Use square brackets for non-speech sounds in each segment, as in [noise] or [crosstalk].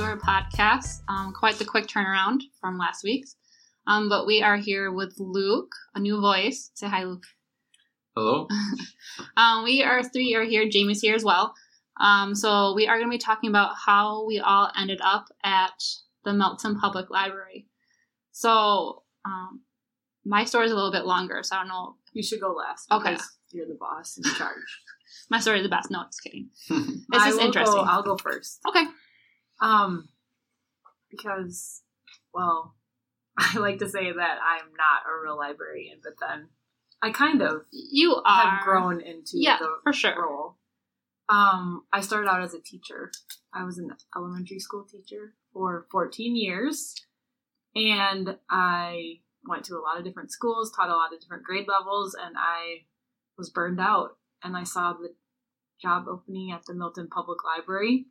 welcome back to our podcast. Um, quite the quick turnaround from last week's. Um, but we are here with Luke, a new voice. Say hi, Luke. Hello. [laughs] Um, we are three are here. Jamie's here as well. Um, so we are going to be talking about how we all ended up at the Milton Public Library. So um, my story is a little bit longer, so I don't know. You should go last. Okay. You're the boss in charge. [laughs] My story is the best. No, just kidding. [laughs] It's I just interesting. Go, I'll go first. Okay. Um, because, well, [laughs] I like to say that I'm not a real librarian, but then I kind of You are have grown into Yeah, the for sure. role. Um, I started out as a teacher. I was an elementary school teacher for 14 years, and I went to a lot of different schools, taught a lot of different grade levels, and I was burned out. And I saw the job opening at the Milton Public Library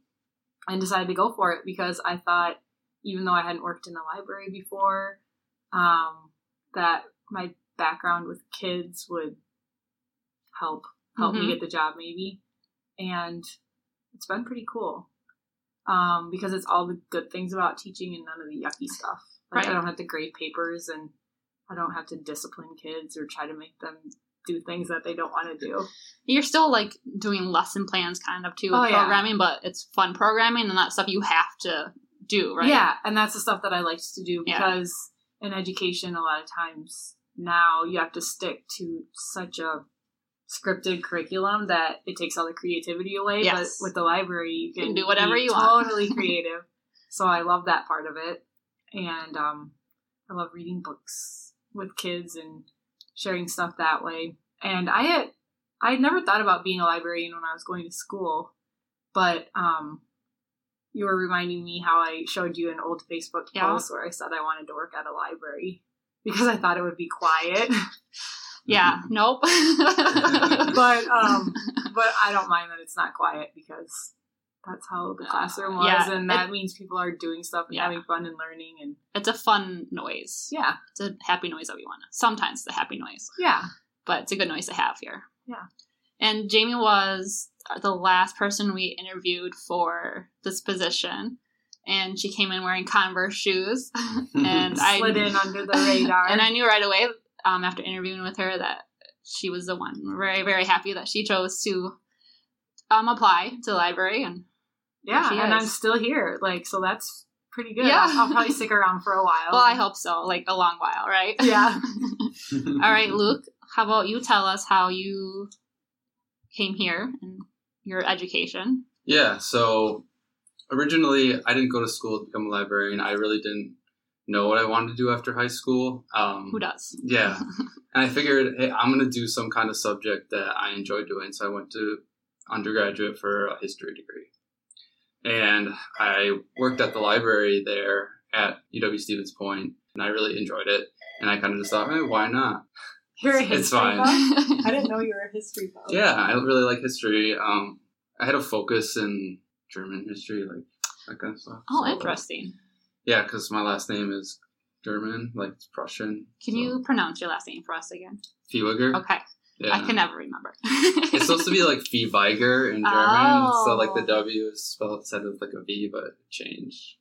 and decided to go for it because I thought, even though I hadn't worked in the library before, um, that my background with kids would help help Mhm. me get the job maybe and it's been pretty cool um, because it's all the good things about teaching and none of the yucky stuff like Right. i don't have to grade papers and i don't have to discipline kids or try to make them do things that they don't want to do You're still like doing lesson plans kind of too with Oh, yeah. programming, but it's fun programming and that stuff you have to do, right? Yeah, and that's the stuff that I liked to do Yeah. because in education, a lot of times now you have to stick to such a scripted curriculum that it takes all the creativity away. Yes. But with the library, you can, can do whatever you want. Totally [laughs] creative. so I love that part of it, and um, I love reading books with kids and sharing stuff that way. And I had I had never thought about being a librarian when I was going to school, but um, you were reminding me how I showed you an old Facebook Yeah. post where I said I wanted to work at a library [laughs] because I thought it would be quiet. [laughs] Yeah. Nope. [laughs] but um, but I don't mind that it's not quiet because that's how the classroom was, Yeah, and that means people are doing stuff and Yeah. having fun and learning, and it's a fun noise. yeah, It's a happy noise that we want. Sometimes it's a happy noise, yeah, but it's a good noise to have here. Yeah. And Jamie was the last person we interviewed for this position. And she came in wearing Converse shoes. [laughs] and I slid in under the radar, [laughs] and I knew right away um, after interviewing with her that she was the one. We're very, very happy that she chose to um, apply to the library. And yeah, she and I'm still here, like so that's pretty good. Yeah. I'll, I'll probably stick around for a while. well, I hope so, like a long while, right? [laughs] Yeah. [laughs] All right, Luke, how about you tell us how you came here and your education? Yeah. So originally, I didn't go to school to become a librarian. I really didn't know what I wanted to do after high school. Um, Who does? Yeah. [laughs] And I figured, hey, I'm going to do some kind of subject that I enjoy doing. So I went to undergraduate for a history degree. And I worked at the library there at UW Stevens Point, and I really enjoyed it. And I kind of just thought, hey, why not? [laughs] You're a It's fine. buff? [laughs] I didn't know you were a history buff. Yeah, I really like history. Um, I had a focus in German history, like that kind of stuff. oh, So, interesting. Yeah, because my last name is German, like it's Prussian. Can so- you pronounce your last name for us again? Viehweger? Okay, Yeah. I can never remember. [laughs] It's supposed to be like Viehweiger in German, Oh. so like the W is spelled instead of like a V, but it changed.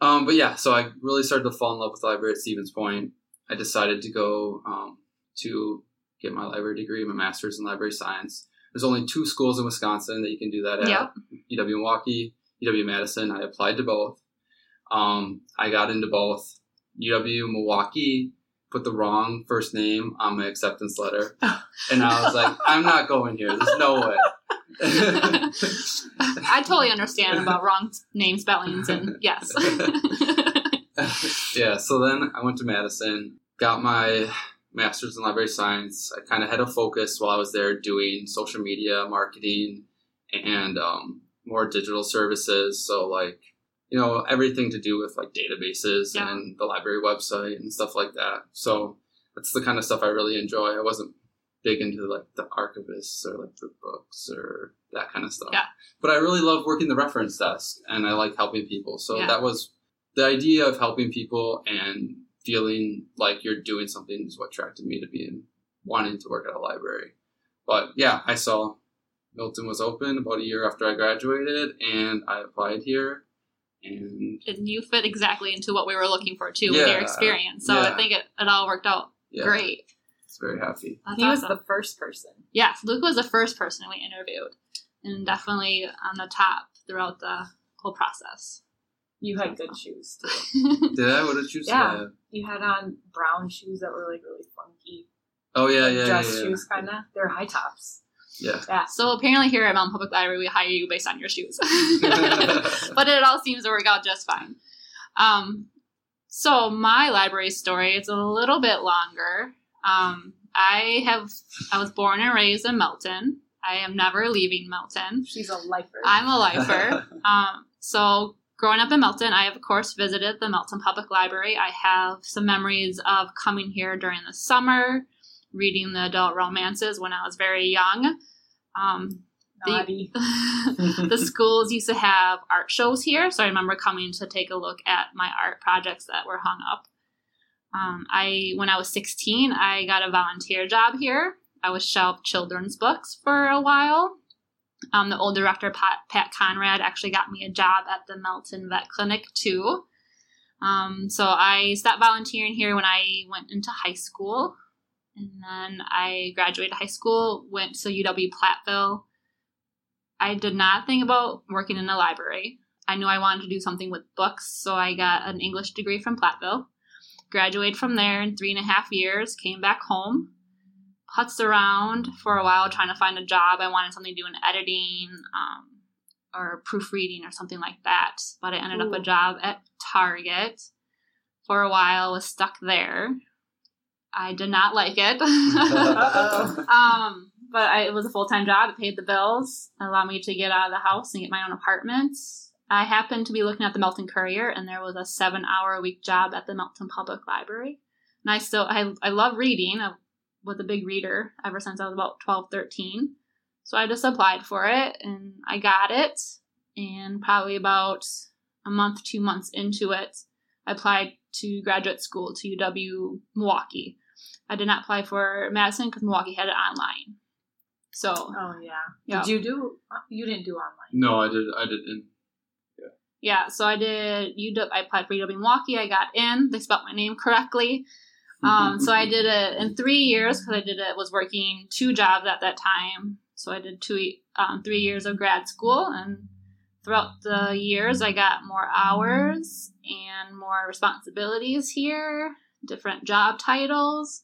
Um, but yeah, so I really started to fall in love with the library at Stevens Point. I decided to go um, to get my library degree, my master's in library science. There's only two schools in Wisconsin that you can do that at. Yep. UW Milwaukee, UW Madison. I applied to both. Um, I got into both. UW Milwaukee put the wrong first name on my acceptance letter, [laughs] and I was like, "I'm not going here. There's no way." [laughs] I totally understand about wrong name spellings and [laughs] yes. yeah. So then I went to Madison, got my master's in library science. I kind of had a focus while I was there doing social media marketing and um, more digital services. So like you know everything to do with like databases Yeah. and the library website and stuff like that. So that's the kind of stuff I really enjoy. I wasn't big into like the archivists or like the books or that kind of stuff. Yeah. But I really love working the reference desk and I like helping people. So Yeah. that was the idea of helping people and feeling like you're doing something is what attracted me to being wanting to work at a library. But yeah, I saw Milton was open about a year after I graduated and I applied here and And you fit exactly into what we were looking for too with your experience. So Yeah. I think it, it all worked out yeah, great. It's very happy. That's he was the first person. Yes, Luke was the first person we interviewed, and definitely on the top throughout the whole process. You had good shoes [laughs] too. Did I? What did you say? Yeah. You had on brown shoes that were like really funky. Oh yeah, like yeah, dress yeah, yeah. shoes kind of. They're high tops. Yeah. Yeah. so apparently, here at Milton Public Library, we hire you based on your shoes, [laughs] [laughs] but it all seems to work out just fine. Um, so my library story is a little bit longer. Um, I have I was born and raised in Milton. I am never leaving Milton. She's a lifer. I'm a lifer. [laughs] Um, so growing up in Milton, I have of course visited the Milton Public Library. I have some memories of coming here during the summer, reading the adult romances when I was very young. Um, Naughty. [laughs] [laughs] the schools used to have art shows here, so I remember coming to take a look at my art projects that were hung up. Um, I when I was 16, I got a volunteer job here. I was shelved children's books for a while. Um, the old director Pat, Pat Conrad actually got me a job at the Milton Vet Clinic too. Um, so I stopped volunteering here when I went into high school, and then I graduated high school, went to UW Platteville. I did not think about working in a library. I knew I wanted to do something with books, so I got an English degree from Platteville. Graduated from there in three and a half years, came back home, putzed around for a while trying to find a job. I wanted something to do in editing um, or proofreading or something like that, but I ended up a job at Target for a while, was stuck there. I did not like it. [laughs] Um, but I, it was a full time job. It paid the bills, allowed me to get out of the house and get my own apartment. I happened to be looking at the Milton Courier, and there was a seven hour a week job at the Milton Public Library. And I still, I, I love reading. I was a big reader ever since I was about 12, 13. So I just applied for it, and I got it. And probably about a month, two months into it, I applied to graduate school to UW Milwaukee. I did not apply for Madison because Milwaukee had it online. So Oh yeah. yeah, Did you do? You didn't do online. no, I did. I didn't. yeah. So I did UW. I applied for UW Milwaukee. I got in. They spelled my name [laughs] correctly. Um, [laughs] so I did it in three years because I did it. Was working two jobs at that time. So I did two, um, three years of grad school, and throughout the years, I got more hours and more responsibilities here. Different job titles.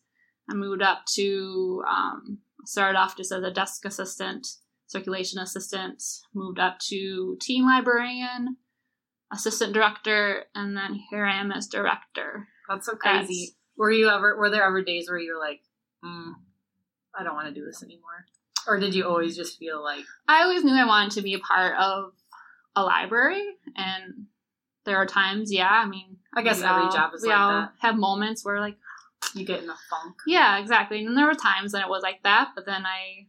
I moved up to um, started off just as a desk assistant, circulation assistant. Moved up to team librarian, assistant director, and then here I am as director. That's so crazy. Were you ever? Were there ever days where you were like, mm, I don't want to do this anymore, or did you always just feel like, I always knew I wanted to be a part of a library, and there are times, yeah. I mean, I guess every all- job is we like all that. Have moments where like, You get in a funk. yeah, exactly. And there were times when it was like that, but then I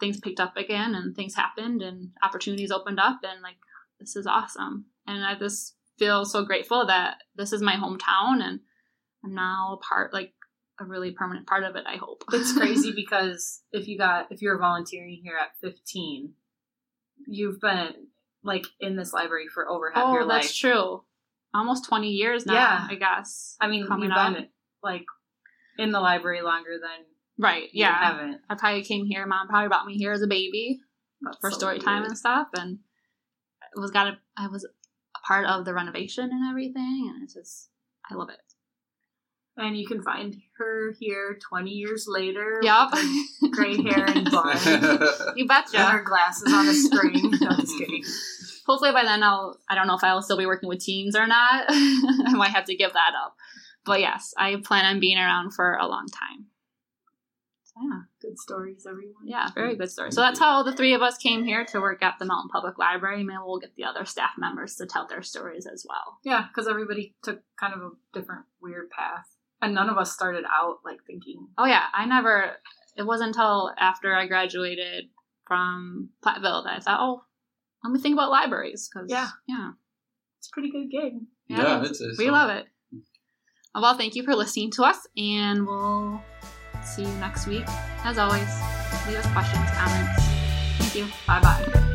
things picked up again, and things happened, and opportunities opened up, and like this is awesome, and I just feel so grateful that this is my hometown, and I'm now a part, like a really permanent part of it. I hope It's [laughs] crazy because if you got if you're volunteering here at 15, you've been like in this library for over half oh, your life. that's true. Almost 20 years now, Yeah. I guess. I mean, coming up. been like in the library longer than Right, you yeah. haven't. I probably came here. Mom probably brought me here as a baby That's for so story time and stuff, and it was got. A, I was a part of the renovation and everything, and it's just I love it. And you can find her here 20 years later. Yep, [laughs] Gray [laughs] hair and blonde. [laughs] you And betcha. her glasses on a string. No, just kidding. Hopefully by then I'll. I don't know if I'll still be working with teens or not. I might have to give that up. But yes, I plan on being around for a long time. So yeah. Good stories, everyone. Yeah, very good stories. So that's how the three of us came here to work at the Milton Public Library. Maybe we'll get the other staff members to tell their stories as well. Yeah, because everybody took kind of a different, weird path. And none of us started out like thinking, Oh yeah, I never. It wasn't until after I graduated from Platteville that I thought, oh, let me think about libraries because Yeah. yeah, it's a pretty good gig. yeah, it's, it's we love it. Well, thank you for listening to us, and we'll see you next week. As always, leave us questions, comments. Thank you. Bye bye.